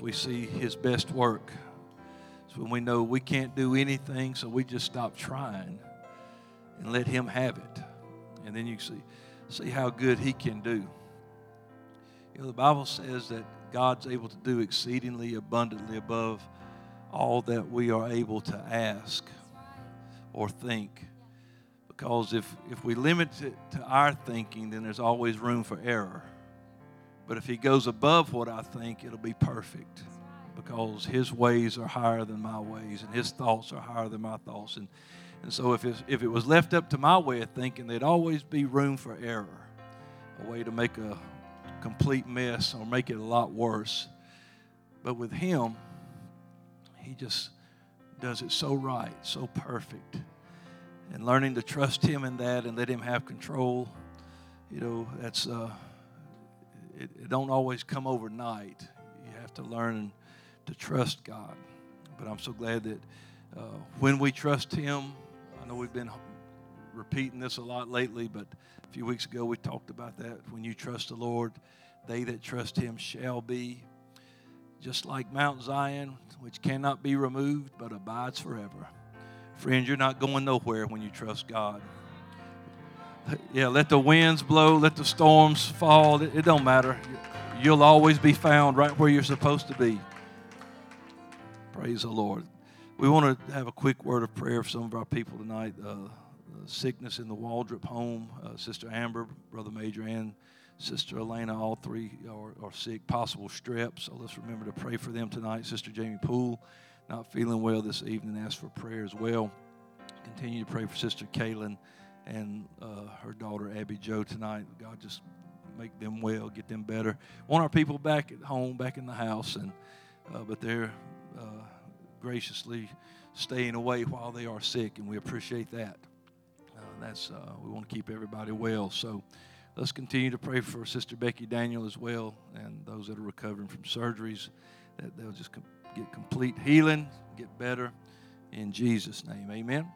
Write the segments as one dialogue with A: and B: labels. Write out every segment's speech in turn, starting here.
A: we see His best work. It's when we know we can't do anything, so we just stop trying and let Him have it. And then you see, see how good He can do. You know, the Bible says that God's able to do exceedingly abundantly above all that we are able to ask or think. Because if, if we limit it to our thinking, then there's always room for error. But if He goes above what I think, it'll be perfect. Because His ways are higher than my ways, and His thoughts are higher than my thoughts. And, and so if, if it was left up to my way of thinking, there'd always be room for error, a way to make a complete mess or make it a lot worse. But with Him, He just does it so right, so perfect. And learning to trust Him in that and let Him have control, you know, that's, uh, it, it don't always come overnight. You have to learn to trust God. But I'm so glad that uh, when we trust Him, I know we've been repeating this a lot lately, but a few weeks ago we talked about that. When you trust the Lord, they that trust Him shall be just like Mount Zion, which cannot be removed but abides forever. Friends, you're not going nowhere when you trust God. Yeah, let the winds blow, let the storms fall. It, it don't matter. You'll always be found right where you're supposed to be. Praise the Lord. We want to have a quick word of prayer for some of our people tonight. Uh, sickness in the Waldrop home, uh, Sister Amber, Brother Major, and Sister Elena, all three are, are sick, possible strep. So let's remember to pray for them tonight. Sister Jamie Poole, not feeling well this evening, ask for prayer as well. Continue to pray for Sister Kaylin and uh, her daughter Abby Joe tonight. God just make them well, get them better. Want our people back at home, back in the house, and uh, but they're uh, graciously staying away while they are sick, and we appreciate that. Uh, that's uh, we want to keep everybody well. So let's continue to pray for Sister Becky Daniel as well and those that are recovering from surgeries, that they'll just com- get complete healing, get better in Jesus' name. Amen.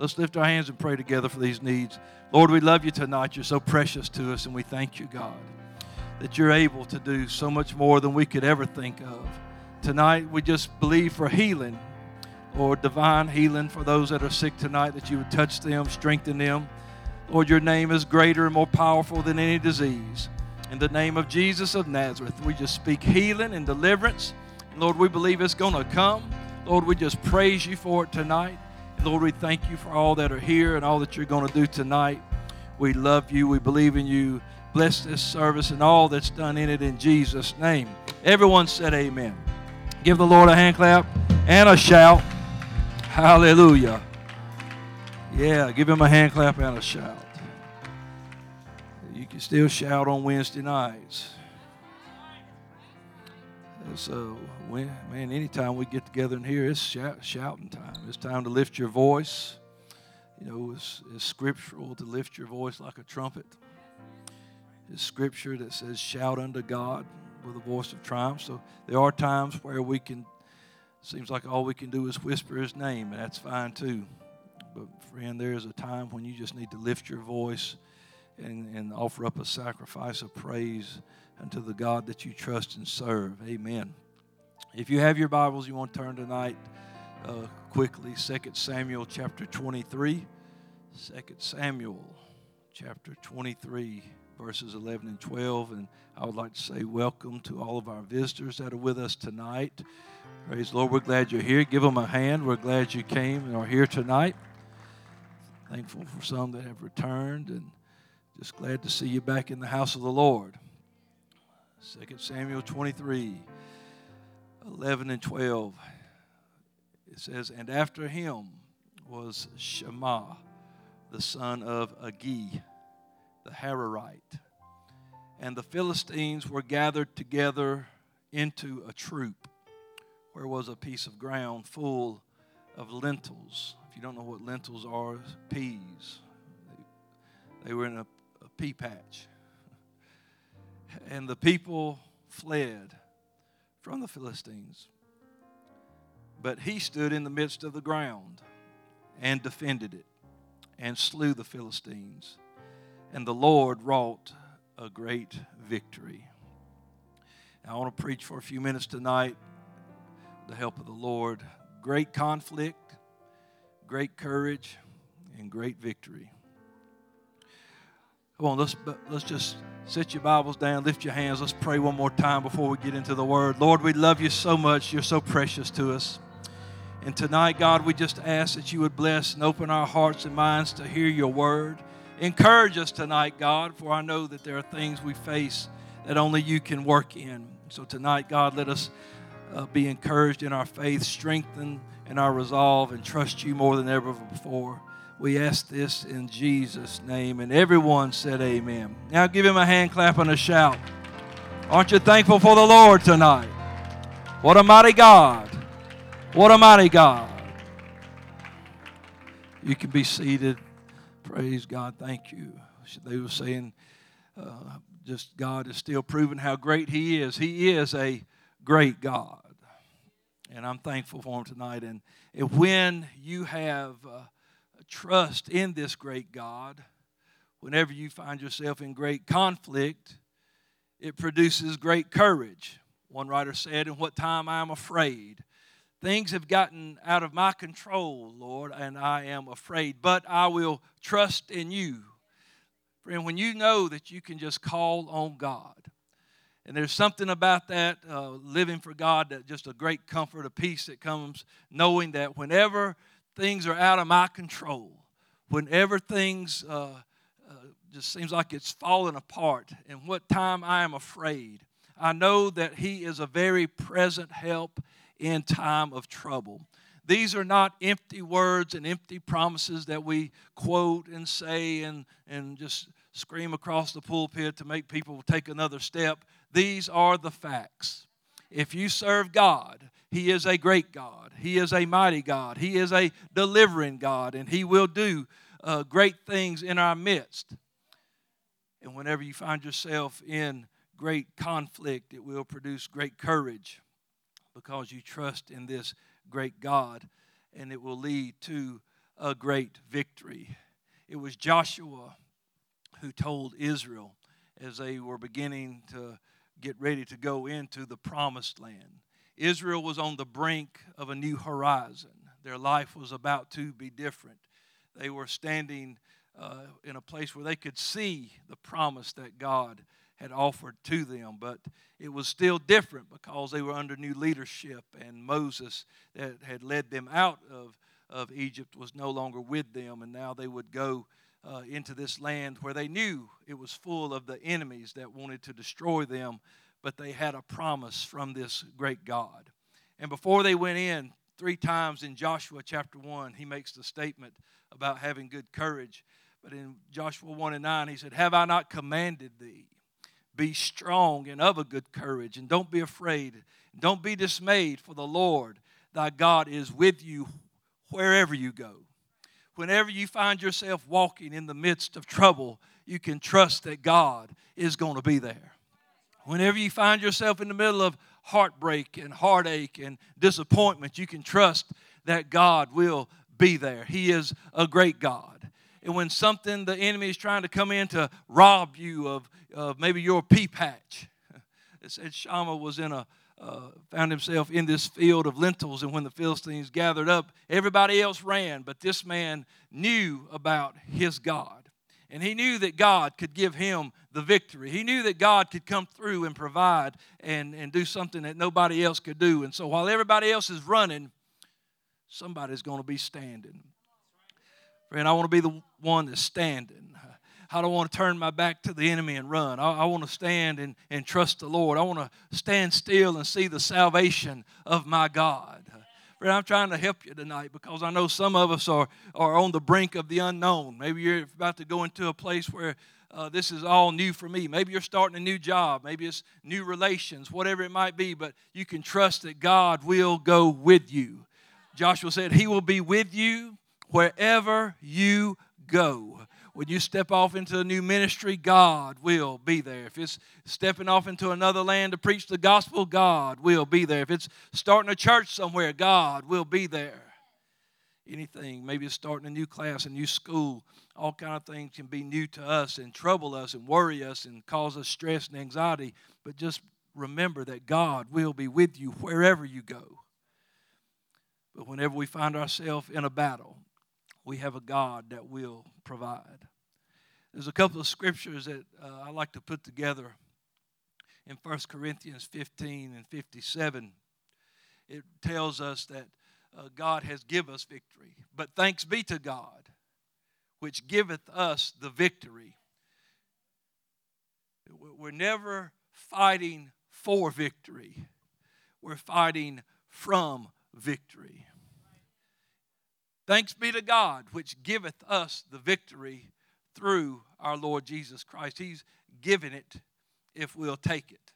A: Let's lift our hands and pray together for these needs. Lord, we love you tonight. You're so precious to us, and we thank you, God, that you're able to do so much more than we could ever think of. Tonight, we just believe for healing, or divine healing for those that are sick tonight, that you would touch them, strengthen them. Lord, your name is greater and more powerful than any disease. In the name of Jesus of Nazareth, we just speak healing and deliverance. Lord, we believe it's going to come. Lord, we just praise you for it tonight. Lord, we thank you for all that are here and all that you're going to do tonight. We love you. We believe in you. Bless this service and all that's done in it in Jesus' name. Everyone said amen. Give the Lord a hand clap and a shout. Hallelujah. Yeah, give him a hand clap and a shout. You can still shout on Wednesday nights. So, when, man, anytime we get together in here, it's shout, shouting time. It's time to lift your voice. You know, it's, it's scriptural to lift your voice like a trumpet. It's scripture that says, shout unto God with a voice of triumph. So there are times where we can, seems like all we can do is whisper his name, and that's fine too. But, friend, there is a time when you just need to lift your voice and, and offer up a sacrifice of praise unto the God that you trust and serve. Amen. If you have your Bibles, you want to turn tonight uh, quickly, 2 Samuel chapter 23. 2 Samuel chapter 23, verses 11 and 12. And I would like to say welcome to all of our visitors that are with us tonight. Praise the Lord. We're glad you're here. Give them a hand. We're glad you came and are here tonight. Thankful for some that have returned and just glad to see you back in the house of the Lord. 2 Samuel 23, 11 and 12. It says, And after him was Shammah, the son of Agee, the Hararite. And the Philistines were gathered together into a troop, where was a piece of ground full of lentils. If you don't know what lentils are, peas. They, they were in a, a pea patch. And the people fled from the Philistines. But he stood in the midst of the ground and defended it and slew the Philistines. And the Lord wrought a great victory. Now, I want to preach for a few minutes tonight the help of the Lord. Great conflict, great courage, and great victory. Come on, let's, let's just set your Bibles down, lift your hands. Let's pray one more time before we get into the Word. Lord, we love you so much. You're so precious to us. And tonight, God, we just ask that you would bless and open our hearts and minds to hear your Word. Encourage us tonight, God, for I know that there are things we face that only you can work in. So tonight, God, let us uh, be encouraged in our faith, strengthened in our resolve, and trust you more than ever before. We ask this in Jesus' name. And everyone said, Amen. Now give him a hand clap and a shout. Aren't you thankful for the Lord tonight? What a mighty God. What a mighty God. You can be seated. Praise God. Thank you. They were saying, uh, just God is still proving how great He is. He is a great God. And I'm thankful for Him tonight. And, when you have uh, trust in this great God, whenever you find yourself in great conflict, it produces great courage. One writer said, In what time I am afraid. Things have gotten out of my control, Lord, and I am afraid, but I will trust in you. Friend, when you know that you can just call on God, and there's something about that, uh, living for God, that just a great comfort, a peace that comes knowing that whenever things are out of my control, whenever things uh, uh, just seems like it's falling apart, and what time I am afraid, I know that He is a very present help in time of trouble. These are not empty words and empty promises that we quote and say and, and just scream across the pulpit to make people take another step. These are the facts. If you serve God, He is a great God. He is a mighty God. He is a delivering God, and He will do uh, great things in our midst. And whenever you find yourself in great conflict, it will produce great courage because you trust in this great God, and it will lead to a great victory. It was Joshua who told Israel as they were beginning to get ready to go into the promised land. Israel was on the brink of a new horizon. Their life was about to be different. They were standing uh, in a place where they could see the promise that God had offered to them, but it was still different because they were under new leadership, and Moses, that had led them out of, of Egypt, was no longer with them, and now they would go uh, into this land where they knew it was full of the enemies that wanted to destroy them, but they had a promise from this great God. And before they went in, three times in Joshua chapter 1, he makes the statement about having good courage. But in Joshua 1 and 9, he said, Have I not commanded thee? Be strong and of a good courage, and don't be afraid. Don't be dismayed, for the Lord thy God is with you wherever you go whenever you find yourself walking in the midst of trouble, you can trust that God is going to be there. Whenever you find yourself in the middle of heartbreak and heartache and disappointment, you can trust that God will be there. He is a great God. And when something, the enemy is trying to come in to rob you of, of maybe your pea patch, it said Shammah was in a, uh, found himself in this field of lentils. And when the Philistines gathered up, everybody else ran, but this man knew about his God. And he knew that God could give him the victory. He knew that God could come through and provide and, and do something that nobody else could do. And so while everybody else is running, somebody's going to be standing. Friend, I want to be the one that's standing. I don't want to turn my back to the enemy and run. I, I want to stand and, and trust the Lord. I want to stand still and see the salvation of my God. Friend, I'm trying to help you tonight because I know some of us are, are on the brink of the unknown. Maybe you're about to go into a place where uh, this is all new for me. Maybe you're starting a new job. Maybe it's new relations, whatever it might be, but you can trust that God will go with you. Joshua said, He will be with you wherever you go when you step off into a new ministry, God will be there. If it's stepping off into another land to preach the gospel, God will be there. If it's starting a church somewhere, God will be there. Anything, maybe it's starting a new class, a new school, all kind of things can be new to us and trouble us and worry us and cause us stress and anxiety. But just remember that God will be with you wherever you go. But whenever we find ourselves in a battle, we have a God that will provide. There's a couple of scriptures that uh, I like to put together in 1 Corinthians 15 and 57. It tells us that uh, God has given us victory. But thanks be to God, which giveth us the victory. We're never fighting for victory, we're fighting from victory. Thanks be to God, which giveth us the victory through our Lord Jesus Christ. He's given it if we'll take it.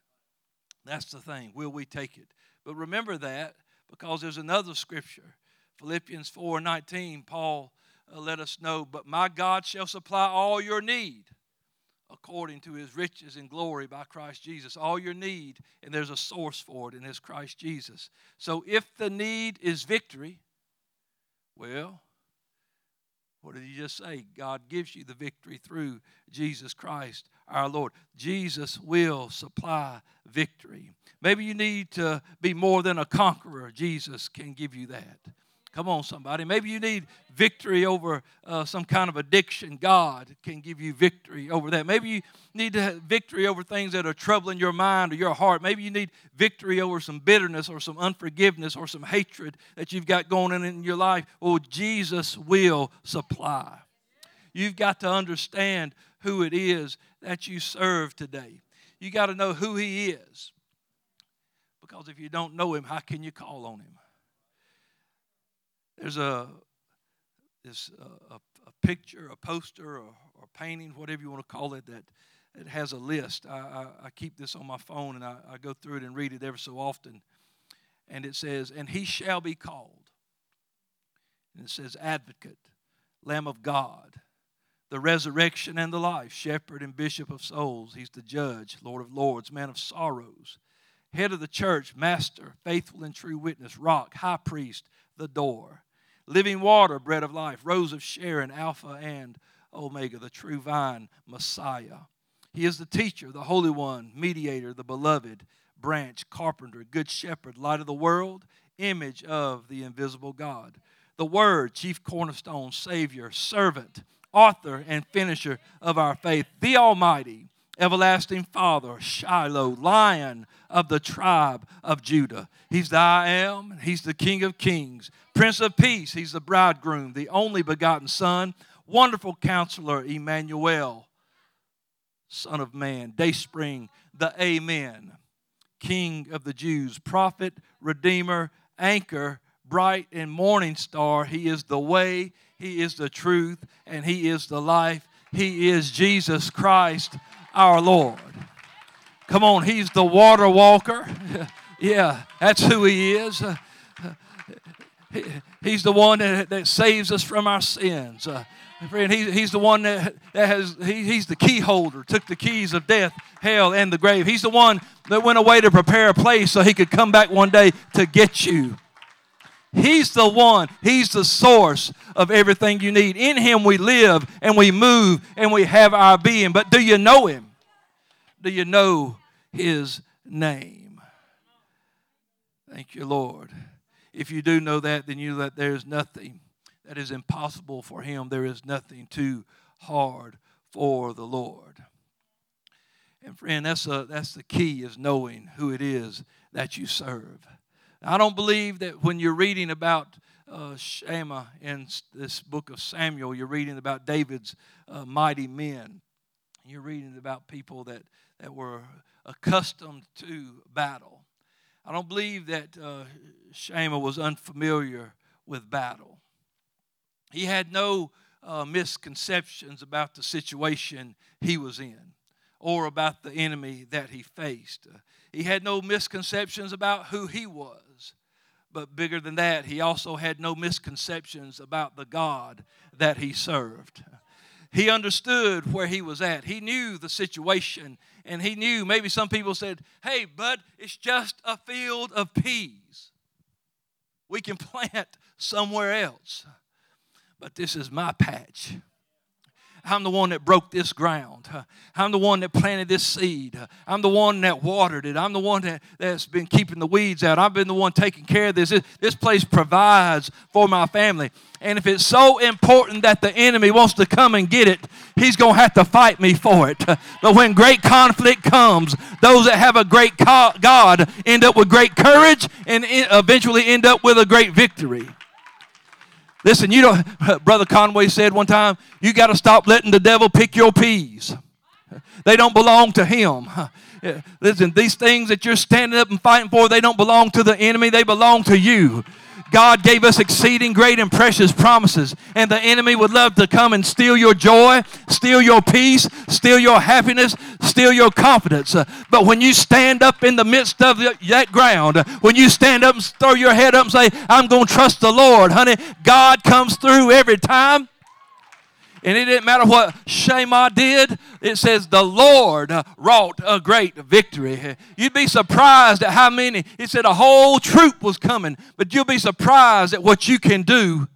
A: That's the thing. Will we take it? But remember that because there's another scripture. Philippians 4 19, Paul uh, let us know, But my God shall supply all your need according to his riches and glory by Christ Jesus. All your need, and there's a source for it, and it's Christ Jesus. So if the need is victory, well, what did he just say? God gives you the victory through Jesus Christ our Lord. Jesus will supply victory. Maybe you need to be more than a conqueror. Jesus can give you that. Come on, somebody. Maybe you need victory over uh, some kind of addiction. God can give you victory over that. Maybe you need victory over things that are troubling your mind or your heart. Maybe you need victory over some bitterness or some unforgiveness or some hatred that you've got going on in your life. Well, Jesus will supply. You've got to understand who it is that you serve today. You got to know who He is. Because if you don't know Him, how can you call on Him? There's a this uh, a, a, picture, a poster, or, or painting, whatever you want to call it, that it has a list. I, I, I keep this on my phone and I, I go through it and read it ever so often. And it says, "And he shall be called." And it says, "Advocate, Lamb of God." the resurrection and the life, shepherd and bishop of souls. He's the judge, Lord of lords, man of sorrows, head of the church, master, faithful and true witness, rock, high priest, the door living water, bread of life, rose of Sharon, Alpha and Omega, the true vine, Messiah. He is the teacher, the Holy One, mediator, the beloved, branch, carpenter, good shepherd, light of the world, image of the invisible God. The Word, chief cornerstone, Savior, servant, author, and finisher of our faith. The Almighty, everlasting Father, Shiloh, Lion of the tribe of Judah. He's the I am, He's the King of kings, Prince of Peace, He's the bridegroom, the only begotten Son, wonderful counselor, Emmanuel, Son of Man, Day Spring, the Amen, King of the Jews, Prophet, Redeemer, Anchor, bright and morning star. He is the way, He is the truth, and He is the life. He is Jesus Christ our Lord. Come on, He's the water walker. yeah, that's who He is. he's the one that, that saves us from our sins. Uh, friend, he, he's the one that, that has, he, he's the key holder, took the keys of death, hell, and the grave. He's the one that went away to prepare a place so he could come back one day to get you. He's the one, He's the source of everything you need. In Him we live and we move and we have our being. But do you know Him? Do you know His name? Thank you, Lord. If you do know that, then you know that there is nothing that is impossible for Him. There is nothing too hard for the Lord. And friend, that's, a, that's the key is knowing who it is that you serve. I don't believe that when you're reading about uh, Shammah in this book of Samuel, you're reading about David's uh, mighty men. You're reading about people that, that were accustomed to battle. I don't believe that uh, Shammah was unfamiliar with battle. He had no uh, misconceptions about the situation he was in or about the enemy that he faced. Uh, he had no misconceptions about who he was. But bigger than that, he also had no misconceptions about the God that he served. He understood where he was at. He knew the situation, and he knew maybe some people said, Hey, bud, it's just a field of peas. We can plant somewhere else. But this is my patch I'm the one that broke this ground. I'm the one that planted this seed. I'm the one that watered it. I'm the one that, that's been keeping the weeds out. I've been the one taking care of this. This place provides for my family. And if it's so important that the enemy wants to come and get it, he's going to have to fight me for it. But when great conflict comes, those that have a great God end up with great courage and eventually end up with a great victory. Listen, you don't, Brother Conway said one time, you got to stop letting the devil pick your peas. They don't belong to him. Listen, these things that you're standing up and fighting for, they don't belong to the enemy, they belong to you. God gave us exceeding great and precious promises, and the enemy would love to come and steal your joy, steal your peace, steal your happiness, steal your confidence. Uh, but when you stand up in the midst of that ground, when you stand up and throw your head up and say, I'm going to trust the Lord, honey, God comes through every time. And it didn't matter what Shammah did, it says the Lord uh, wrought a great victory. You'd be surprised at how many, it said a whole troop was coming, but you'll be surprised at what you can do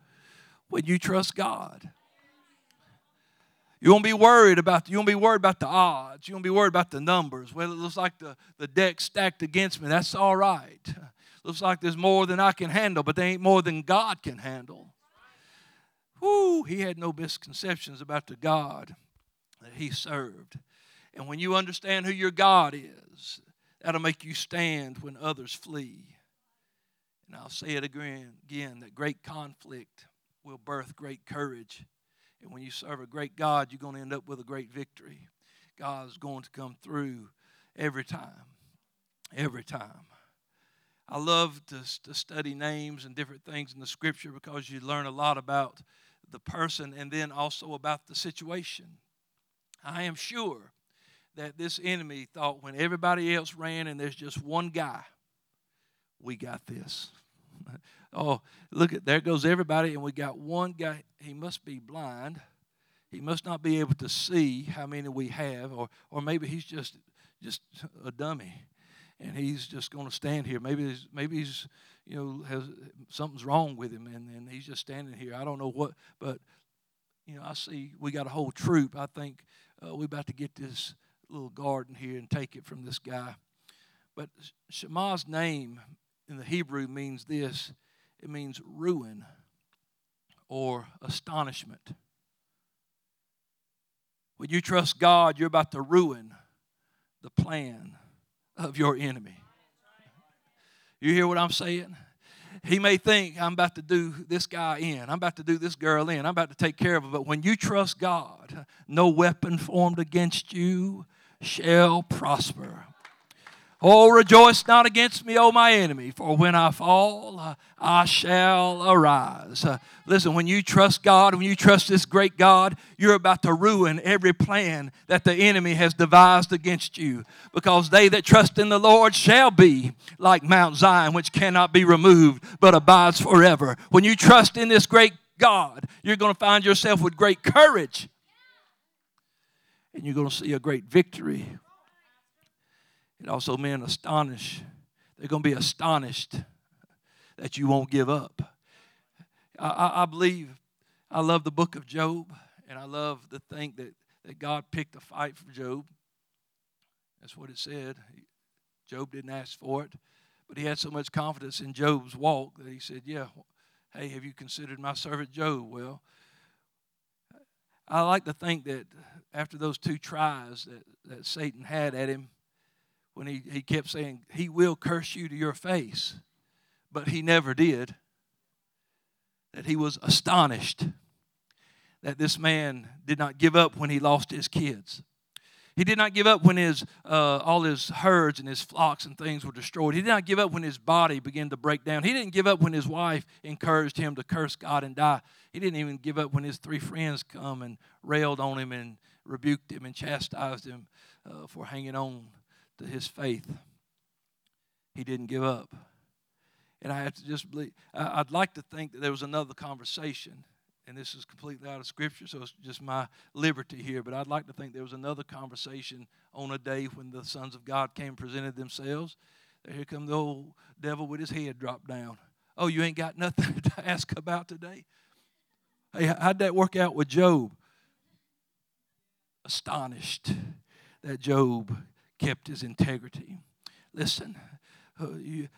A: when you trust God. You won't be worried about you won't be worried about the odds. You won't be worried about the numbers. Well, it looks like the, the deck stacked against me. That's all right. Looks like there's more than I can handle, but there ain't more than God can handle. He had no misconceptions about the God that he served. And when you understand who your God is, that'll make you stand when others flee. And I'll say it again, again that great conflict will birth great courage. And when you serve a great God, you're going to end up with a great victory. God's going to come through every time. Every time. I love to, to study names and different things in the scripture because you learn a lot about the person and then also about the situation. I am sure that this enemy thought when everybody else ran and there's just one guy, we got this. oh, look at there goes everybody, and we got one guy. He must be blind. He must not be able to see how many we have, or or maybe he's just just a dummy, and he's just going to stand here. Maybe maybe he's you know, has something's wrong with him, and, and he's just standing here. I don't know what, but you know, I see we got a whole troop. I think uh, we're about to get this little garden here and take it from this guy. But Shammah's name in the Hebrew means this it means ruin or astonishment. When you trust God, you're about to ruin the plan of your enemy. You hear what I'm saying? He may think I'm about to do this guy in, I'm about to do this girl in, I'm about to take care of her. But when you trust God, no weapon formed against you shall prosper. Oh, rejoice not against me, O my enemy, for when I fall, uh, I shall arise. Uh, listen, when you trust God, when you trust this great God, you're about to ruin every plan that the enemy has devised against you. Because they that trust in the Lord shall be like Mount Zion, which cannot be removed, but abides forever. When you trust in this great God, you're going to find yourself with great courage. And you're going to see a great victory it also meant astonish. They're going to be astonished that you won't give up. I, I, I believe, I love the book of Job, and I love to think that, that God picked a fight for Job. That's what it said. Job didn't ask for it, but he had so much confidence in Job's walk that he said, Yeah, hey, have you considered my servant Job? Well, I like to think that after those two tries that, that Satan had at him, when he, he kept saying, He will curse you to your face, but he never did, that he was astonished that this man did not give up when he lost his kids. He did not give up when his, uh, all his herds and his flocks and things were destroyed. He did not give up when his body began to break down. He didn't give up when his wife encouraged him to curse God and die. He didn't even give up when his three friends come and railed on him and rebuked him and chastised him uh, for hanging on to his faith. He didn't give up. And I have to just believe, I'd like to think that there was another conversation, and this is completely out of Scripture, so it's just my liberty here, but I'd like to think there was another conversation on a day when the sons of God came and presented themselves. Here come the old devil with his head dropped down. Oh, you ain't got nothing to ask about today? Hey, how'd that work out with Job? astonished that Job kept his integrity. Listen, uh,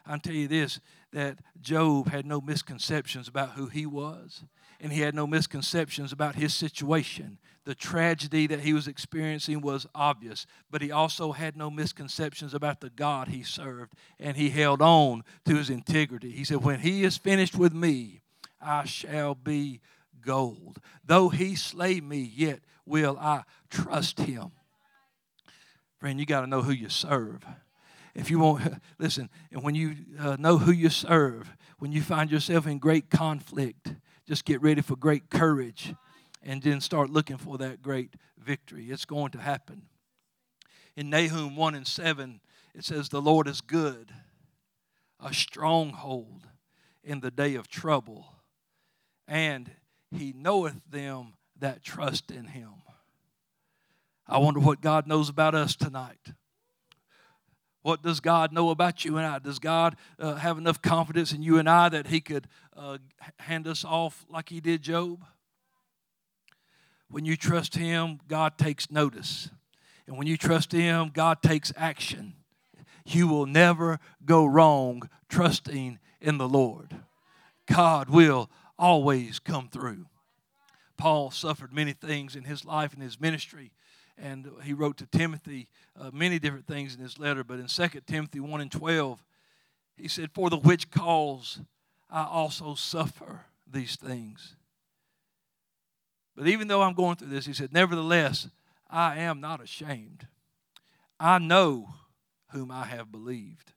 A: I'll tell you this that Job had no misconceptions about who he was, and he had no misconceptions about his situation. The tragedy that he was experiencing was obvious, but he also had no misconceptions about the God he served, and he held on to his integrity. He said, When he is finished with me, I shall be gold. Though he slay me, yet will I trust him. Friend, you got to know who you serve. If you want, listen, and when you uh, know who you serve, when you find yourself in great conflict, just get ready for great courage and then start looking for that great victory. It's going to happen. In Nahum 1 and 7, it says, The Lord is good, a stronghold in the day of trouble, and he knoweth them that trust in him. I wonder what God knows about us tonight. What does God know about you and I? Does God uh, have enough confidence in you and I that He could uh, hand us off like He did Job? When you trust Him, God takes notice. And when you trust Him, God takes action. You will never go wrong trusting in the Lord. God will always come through. Paul suffered many things in his life and his ministry and he wrote to Timothy uh, many different things in his letter. But in 2 Timothy 1 and 12, he said, For the which cause I also suffer these things. But even though I'm going through this, he said, Nevertheless, I am not ashamed. I know whom I have believed,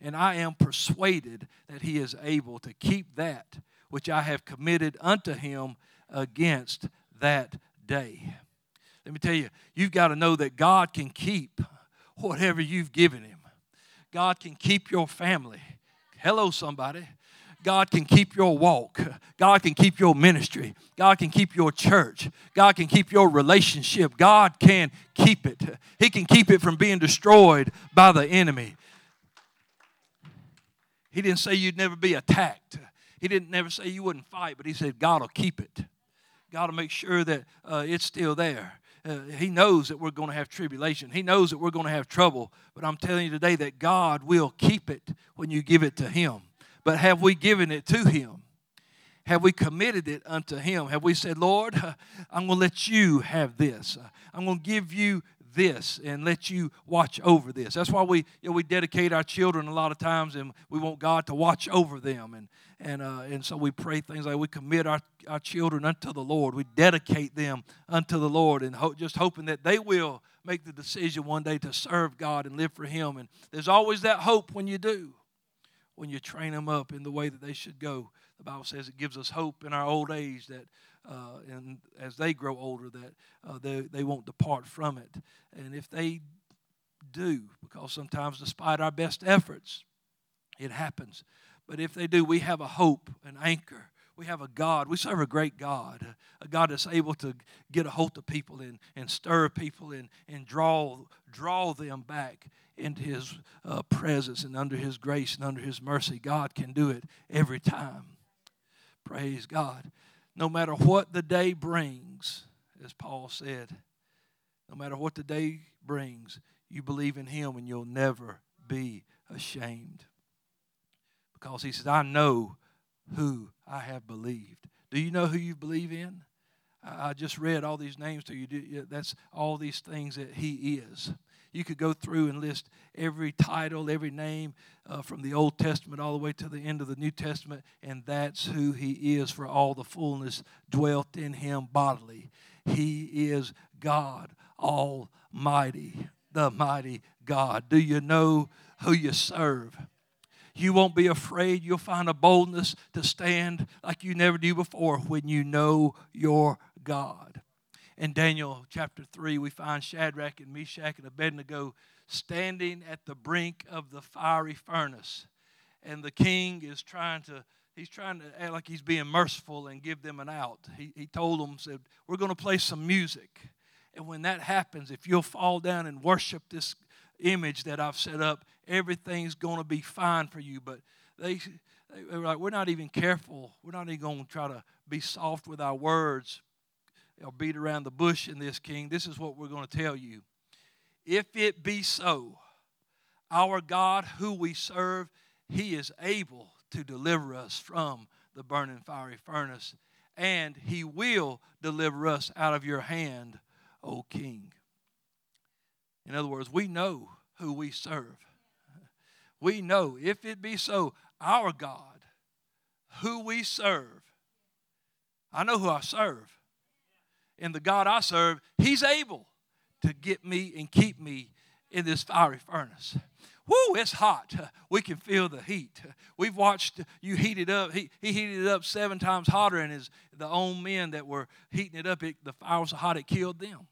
A: and I am persuaded that he is able to keep that which I have committed unto him against that day. Let me tell you, you've got to know that God can keep whatever you've given Him. God can keep your family. Hello, somebody. God can keep your walk. God can keep your ministry. God can keep your church. God can keep your relationship. God can keep it. He can keep it from being destroyed by the enemy. He didn't say you'd never be attacked. He didn't never say you wouldn't fight, but he said God will keep it. God will make sure that uh, it's still there. Uh, he knows that we're going to have tribulation. He knows that we're going to have trouble. But I'm telling you today that God will keep it when you give it to Him. But have we given it to Him? Have we committed it unto Him? Have we said, Lord, I'm going to let you have this. I'm going to give you this and let you watch over this. That's why we you know, we dedicate our children a lot of times, and we want God to watch over them, and and uh, and so we pray things like we commit our, our children unto the Lord. We dedicate them unto the Lord, and ho- just hoping that they will make the decision one day to serve God and live for Him. And there's always that hope when you do, when you train them up in the way that they should go. The Bible says it gives us hope in our old age that uh, and as they grow older, that uh, they, they won't depart from it. And if they do, because sometimes despite our best efforts, it happens. But if they do, we have a hope, an anchor. We have a God. We serve a great God, a God that's able to get a hold of people and, and stir people and, and draw, draw them back into His uh, presence and under His grace and under His mercy. God can do it every time. Praise God no matter what the day brings, as Paul said, no matter what the day brings, you believe in Him and you'll never be ashamed. Because He says, I know who I have believed. Do you know who you believe in? I just read all these names to you. That's all these things that He is. You could go through and list every title, every name uh, from the Old Testament all the way to the end of the New Testament, and that's who He is, for all the fullness dwelt in Him bodily. He is God Almighty, the mighty God. Do you know who you serve? You won't be afraid. You'll find a boldness to stand like you never knew before when you know your God in Daniel chapter 3, we find Shadrach and Meshach and Abednego standing at the brink of the fiery furnace. And the king is trying to, he's trying to act like he's being merciful and give them an out. He, he told them, said, We're going to play some music. And when that happens, if you'll fall down and worship this image that I've set up, everything's going to be fine for you. But they, they were like, We're not even careful. We're not even going to try to be soft with our words or beat around the bush in this, King. This is what we're going to tell you. If it be so, our God, who we serve, He is able to deliver us from the burning fiery furnace, and He will deliver us out of your hand, O King. In other words, we know who we serve. We know, if it be so, our God, who we serve. I know who I serve. And the God I serve, He's able to get me and keep me in this fiery furnace. Woo, it's hot. We can feel the heat. We've watched you heat it up. He, he heated it up seven times hotter, and his the own men that were heating it up, it, the fire was so hot it killed them.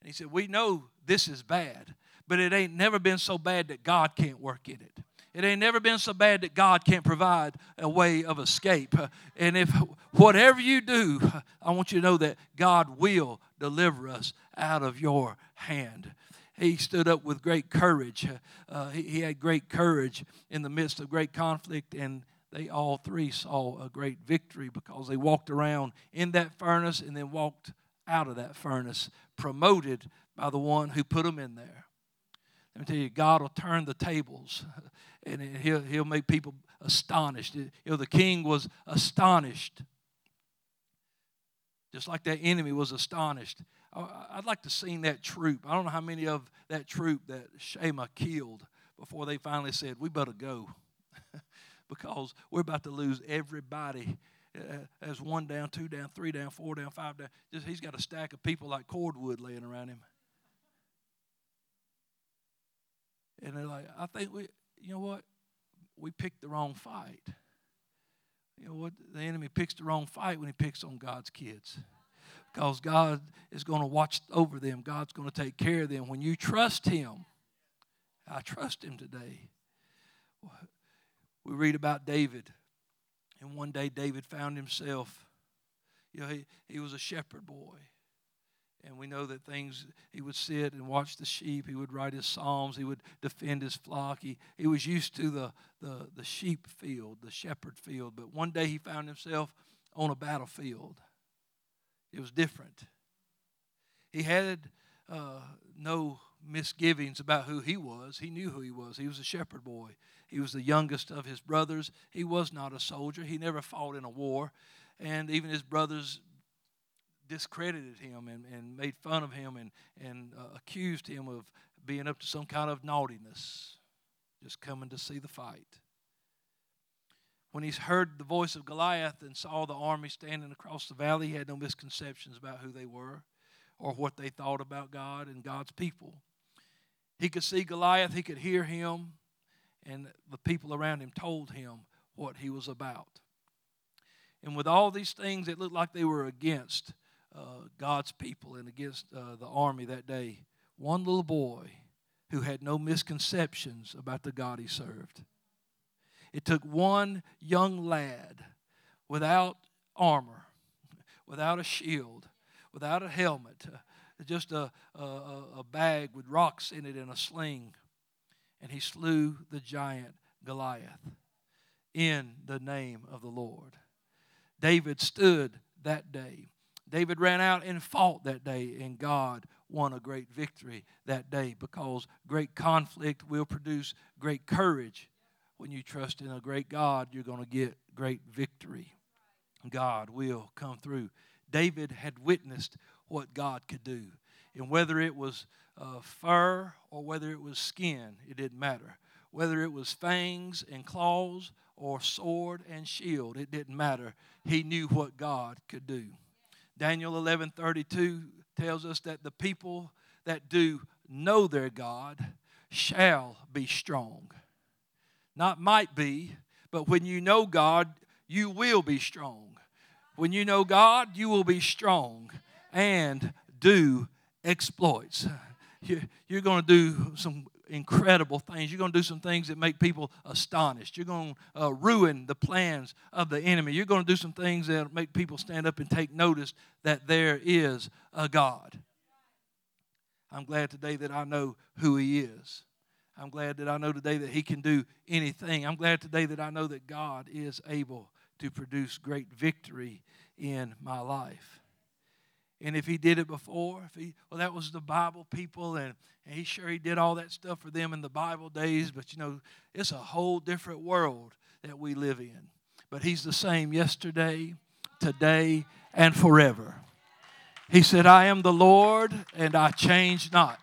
A: And he said, We know this is bad, but it ain't never been so bad that God can't work in it. It ain't never been so bad that God can't provide a way of escape. And if whatever you do, I want you to know that God will deliver us out of your hand. He stood up with great courage. Uh, he, he had great courage in the midst of great conflict, and they all three saw a great victory because they walked around in that furnace and then walked out of that furnace, promoted by the one who put them in there. Let me tell you, God will turn the tables and he'll, he'll make people astonished. You know, the king was astonished, just like that enemy was astonished. I'd like to see that troop. I don't know how many of that troop that Shammah killed before they finally said, We better go because we're about to lose everybody. Uh, as one down, two down, three down, four down, five down. Just, he's got a stack of people like cordwood laying around him. And they're like, I think we, you know what? We picked the wrong fight. You know what? The enemy picks the wrong fight when he picks on God's kids. Because God is going to watch over them, God's going to take care of them. When you trust Him, I trust Him today. We read about David, and one day David found himself, you know, he, he was a shepherd boy. And we know that things, he would sit and watch the sheep. He would write his psalms. He would defend his flock. He, he was used to the, the, the sheep field, the shepherd field. But one day he found himself on a battlefield. It was different. He had uh, no misgivings about who he was. He knew who he was. He was a shepherd boy. He was the youngest of his brothers. He was not a soldier. He never fought in a war. And even his brothers discredited him and, and made fun of him and, and uh, accused him of being up to some kind of naughtiness, just coming to see the fight. When he heard the voice of Goliath and saw the army standing across the valley, he had no misconceptions about who they were or what they thought about God and God's people. He could see Goliath, he could hear him, and the people around him told him what he was about. And with all these things that looked like they were against, uh, God's people and against uh, the army that day, one little boy who had no misconceptions about the God he served. It took one young lad without armor, without a shield, without a helmet, uh, just a, a, a bag with rocks in it and a sling, and he slew the giant Goliath in the name of the Lord. David stood that day David ran out and fought that day, and God won a great victory that day because great conflict will produce great courage. When you trust in a great God, you're going to get great victory. God will come through. David had witnessed what God could do. And whether it was uh, fur or whether it was skin, it didn't matter. Whether it was fangs and claws or sword and shield, it didn't matter. He knew what God could do. Daniel 11:32 tells us that the people that do know their God shall be strong. Not might be, but when you know God, you will be strong. When you know God, you will be strong and do exploits. You're going to do some incredible things. You're going to do some things that make people astonished. You're going to uh, ruin the plans of the enemy. You're going to do some things that make people stand up and take notice that there is a God. I'm glad today that I know who He is. I'm glad that I know today that He can do anything. I'm glad today that I know that God is able to produce great victory in my life. And if he did it before, if he well, that was the Bible people, and, and he sure he did all that stuff for them in the Bible days. But you know, it's a whole different world that we live in. But he's the same yesterday, today, and forever. He said, I am the Lord and I change not.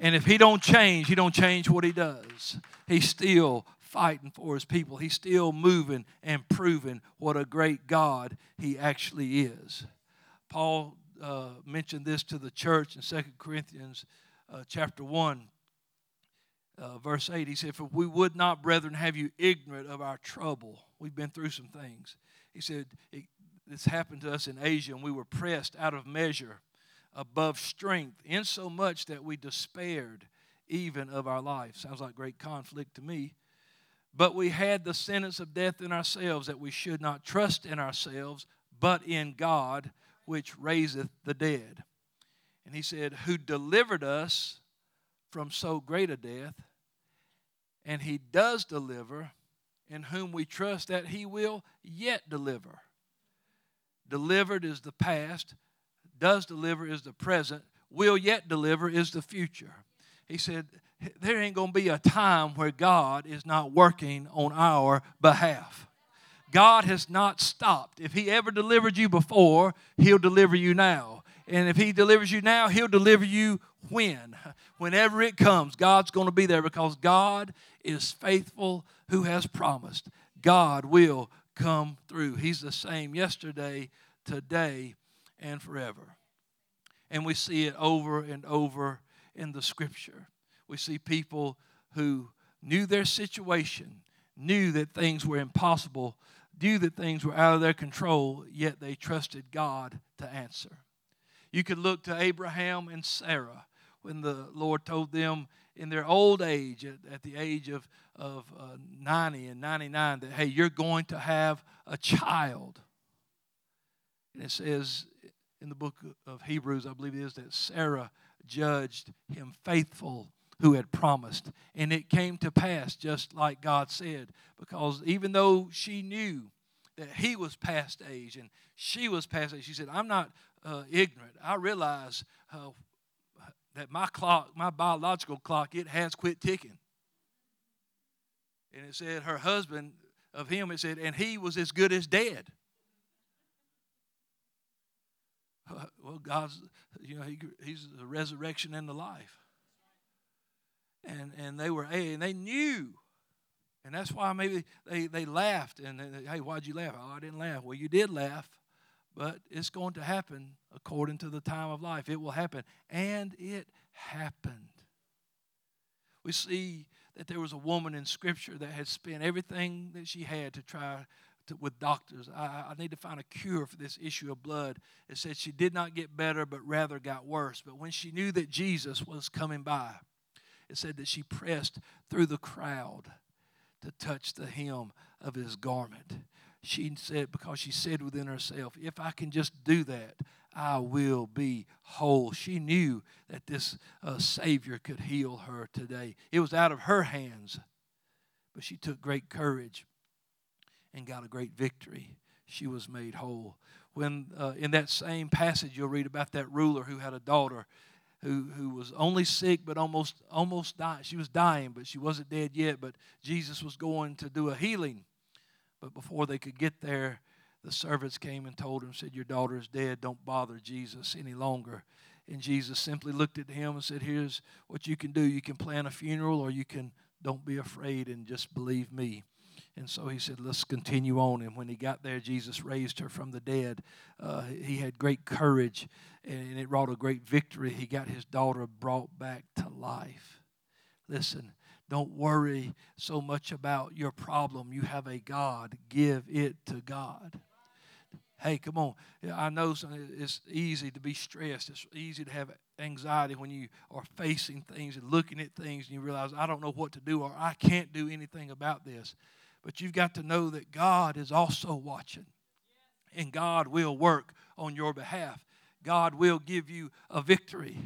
A: And if he don't change, he don't change what he does. He's still fighting for his people. He's still moving and proving what a great God he actually is. Paul uh, mentioned this to the church in Second Corinthians uh, chapter 1, uh, verse 8. He said, For we would not, brethren, have you ignorant of our trouble. We've been through some things. He said, This happened to us in Asia, and we were pressed out of measure above strength, insomuch that we despaired even of our life. Sounds like great conflict to me. But we had the sentence of death in ourselves, that we should not trust in ourselves, but in God, which raiseth the dead. And he said, Who delivered us from so great a death, and he does deliver, in whom we trust that he will yet deliver. Delivered is the past, does deliver is the present, will yet deliver is the future. He said, There ain't going to be a time where God is not working on our behalf. God has not stopped. If He ever delivered you before, He'll deliver you now. And if He delivers you now, He'll deliver you when? Whenever it comes, God's going to be there because God is faithful who has promised. God will come through. He's the same yesterday, today, and forever. And we see it over and over in the scripture. We see people who knew their situation, knew that things were impossible, knew that things were out of their control, yet they trusted God to answer. You could look to Abraham and Sarah when the Lord told them in their old age, at, at the age of, of uh, 90 and 99, that, hey, you're going to have a child. And it says in the book of Hebrews, I believe it is, that Sarah judged him faithful who had promised. And it came to pass just like God said, because even though she knew that he was past age and she was past age, she said, I'm not uh, ignorant. I realize uh, that my clock, my biological clock, it has quit ticking. And it said her husband of him, it said, and he was as good as dead. well, God's, you know, he, He's the resurrection and the life. And and they were, and they knew. And that's why maybe they, they laughed and they, hey, why'd you laugh? Oh, I didn't laugh. Well, you did laugh, but it's going to happen according to the time of life. It will happen. And it happened. We see that there was a woman in Scripture that had spent everything that she had to try to, with doctors. I, I need to find a cure for this issue of blood. It said she did not get better, but rather got worse. But when she knew that Jesus was coming by, it said that she pressed through the crowd to touch the hem of his garment. She said, because she said within herself, if I can just do that, I will be whole. She knew that this uh, Savior could heal her today. It was out of her hands, but she took great courage and got a great victory. She was made whole. When uh, in that same passage you'll read about that ruler who had a daughter who, who was only sick but almost almost dying. She was dying, but she wasn't dead yet. But Jesus was going to do a healing. But before they could get there, the servants came and told him, said, Your daughter is dead. Don't bother Jesus any longer. And Jesus simply looked at him and said, Here's what you can do. You can plan a funeral or you can don't be afraid and just believe me. And so he said, Let's continue on. And when he got there, Jesus raised her from the dead. Uh, he had great courage and it wrought a great victory. He got his daughter brought back to life. Listen, don't worry so much about your problem. You have a God. Give it to God. Hey, come on. I know it's easy to be stressed. It's easy to have anxiety when you are facing things and looking at things and you realize, I don't know what to do or I can't do anything about this. But you've got to know that God is also watching, and God will work on your behalf. God will give you a victory.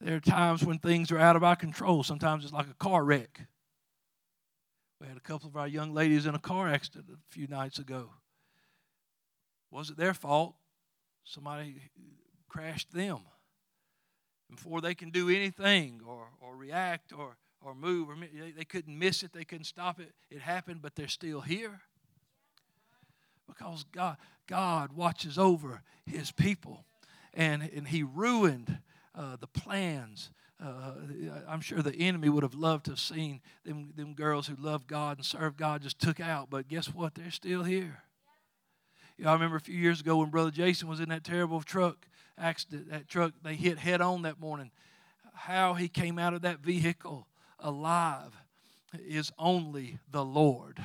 A: There are times when things are out of our control. Sometimes it's like a car wreck. We had a couple of our young ladies in a car accident a few nights ago. Was it their fault? somebody crashed them. Before they can do anything or, or react or, or move, or they couldn't miss it, they couldn't stop it. It happened, but they're still here. Because God, God watches over his people. And, and he ruined uh, the plans. Uh, I'm sure the enemy would have loved to have seen them, them girls who loved God and served God just took out. But guess what? They're still here. You know, I remember a few years ago when Brother Jason was in that terrible truck accident, that truck they hit head on that morning. How he came out of that vehicle alive is only the Lord.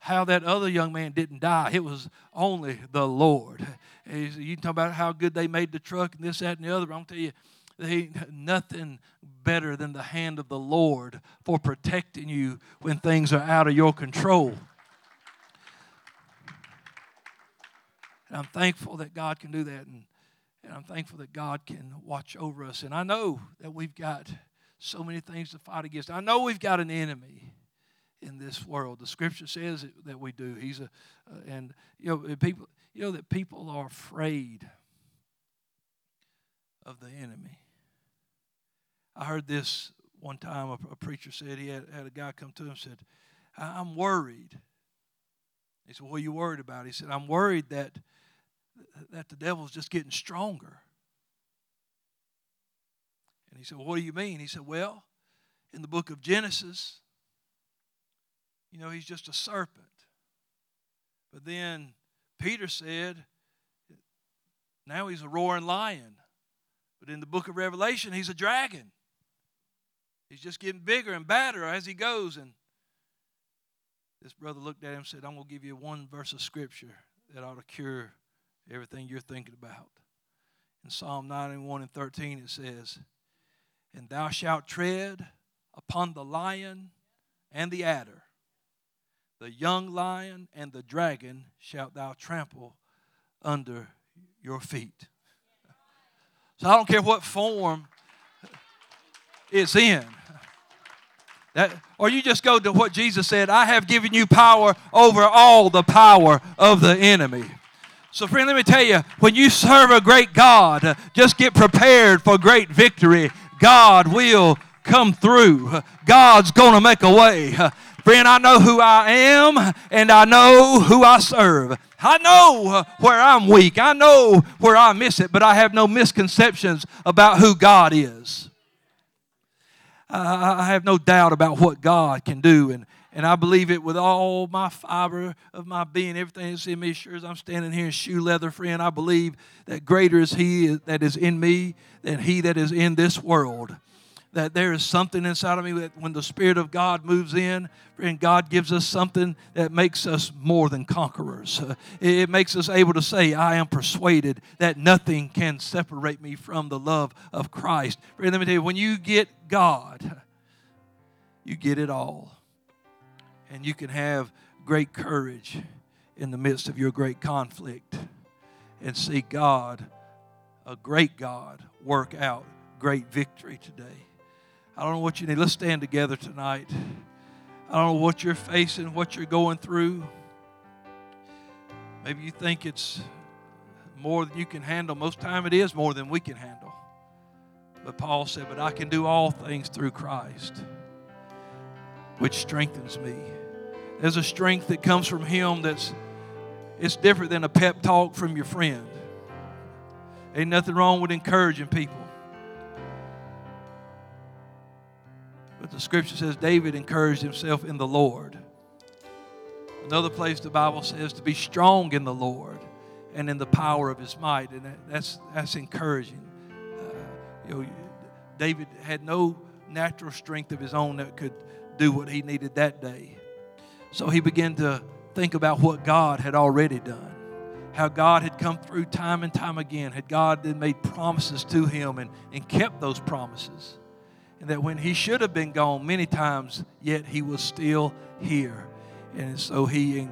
A: How that other young man didn't die, it was only the Lord. You talk about how good they made the truck and this, that, and the other. I'm tell you, they nothing better than the hand of the Lord for protecting you when things are out of your control. And I'm thankful that God can do that. And, and I'm thankful that God can watch over us. And I know that we've got so many things to fight against. I know we've got an enemy in this world. The scripture says that we do. He's a, uh, and you know, people, you know that people are afraid of the enemy. I heard this one time. A, a preacher said he had, had a guy come to him and said, "I'm worried." He said, "What are you worried about?" He said, "I'm worried that that the devil's just getting stronger." And he said, What do you mean? He said, Well, in the book of Genesis, you know, he's just a serpent. But then Peter said, Now he's a roaring lion. But in the book of Revelation, he's a dragon. He's just getting bigger and badder as he goes. And this brother looked at him and said, I'm going to give you one verse of scripture that ought to cure everything you're thinking about. In Psalm 91 and 13, it says, and thou shalt tread upon the lion and the adder. The young lion and the dragon shalt thou trample under your feet. So I don't care what form it's in. That, or you just go to what Jesus said I have given you power over all the power of the enemy. So, friend, let me tell you when you serve a great God, just get prepared for great victory God will come through. God's going to make a way. Friend, I know who I am and I know who I serve. I know where I'm weak. I know where I miss it, but I have no misconceptions about who God is. I have no doubt about what God can do, and, and I believe it with all my fiber of my being, everything that's in me. Sure as I'm standing here in shoe leather, friend, I believe that greater is He that is in me than He that is in this world. That there is something inside of me that when the Spirit of God moves in, friend, God gives us something that makes us more than conquerors. Uh, it makes us able to say, I am persuaded that nothing can separate me from the love of Christ. Friend, let me tell you, when you get God, you get it all and you can have great courage in the midst of your great conflict and see God, a great God, work out great victory today. I don't know what you need. Let's stand together tonight. I don't know what you're facing, what you're going through. Maybe you think it's more than you can handle. Most time it is more than we can handle. But Paul said, But I can do all things through Christ, which strengthens me. There's a strength that comes from Him that's it's different than a pep talk from your friend. Ain't nothing wrong with encouraging people. But the scripture says David encouraged himself in the Lord. Another place the Bible says to be strong in the Lord and in the power of his might. And that's, that's encouraging. Uh, you know, David had no natural strength of his own that could do what he needed that day. So he began to think about what God had already done, how God had come through time and time again, had God then made promises to him and, and kept those promises. And that when he should have been gone many times, yet he was still here. And so he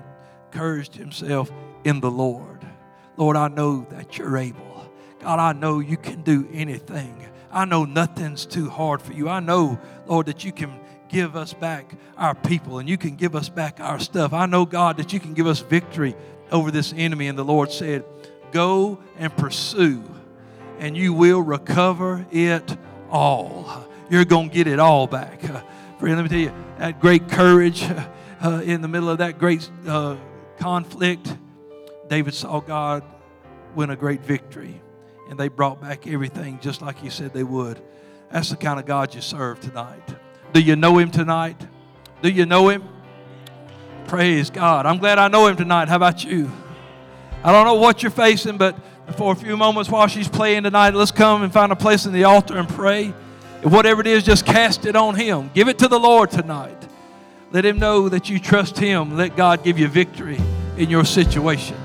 A: encouraged himself in the Lord. Lord, I know that you're able. God, I know you can do anything. I know nothing's too hard for you. I know, Lord, that you can give us back our people and you can give us back our stuff. I know, God, that you can give us victory over this enemy. And the Lord said, Go and pursue, and you will recover it all. You're going to get it all back. Friend, let me tell you, that great courage uh, in the middle of that great uh, conflict, David saw God win a great victory, and they brought back everything just like He said they would. That's the kind of God you serve tonight. Do you know Him tonight? Do you know Him? Praise God. I'm glad I know Him tonight. How about you? I don't know what you're facing, but for a few moments while she's playing tonight, let's come and find a place in the altar and pray. And whatever it is, just cast it on Him. Give it to the Lord tonight. Let Him know that you trust Him. Let God give you victory in your situation.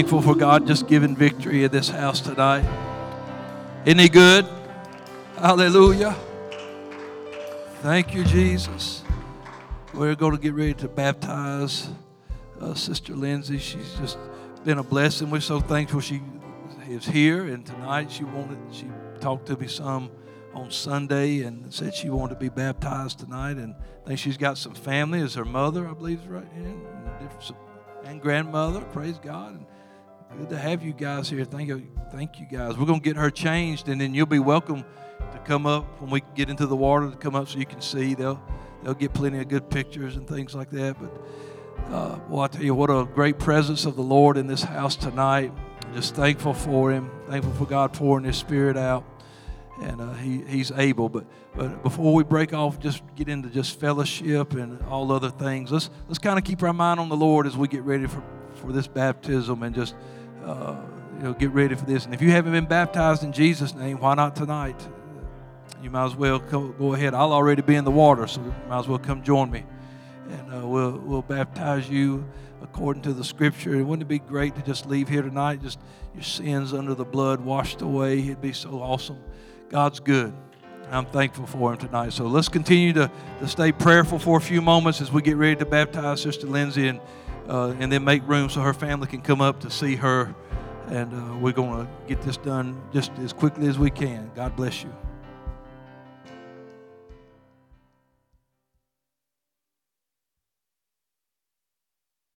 A: Thankful for God just giving victory in this house tonight. He good? Hallelujah. Thank you, Jesus. We're going to get ready to baptize uh, Sister Lindsay. She's just been a blessing. We're so thankful she is here, and tonight she wanted she talked to me some on Sunday and said she wanted to be baptized tonight. And I think she's got some family as her mother, I believe, is right here, and, and grandmother. Praise God. And good to have you guys here. Thank you, thank you guys. We're gonna get her changed, and then you'll be welcome to come up when we get into the water to come up so you can see. They'll they'll get plenty of good pictures and things like that. But uh, well, I tell you, what a great presence of the Lord in this house tonight. Just thankful for Him. Thankful for God pouring His Spirit out and uh, he, he's able. But, but before we break off, just get into just fellowship and all other things. Let's let's kind of keep our mind on the Lord as we get ready for, for this baptism and just uh, you know get ready for this. And if you haven't been baptized in Jesus' name, why not tonight? You might as well go ahead. I'll already be in the water, so you might as well come join me, and uh, we'll we'll baptize you according to the Scripture. Wouldn't it be great to just leave here tonight, just your sins under the blood washed away? It'd be so awesome. God's good. I'm thankful for him tonight. So let's continue to, to stay prayerful for a few moments as we get ready to baptize Sister Lindsay and, uh, and then make room so her family can come up to see her. And uh, we're going to get this done just as quickly as we can. God bless you.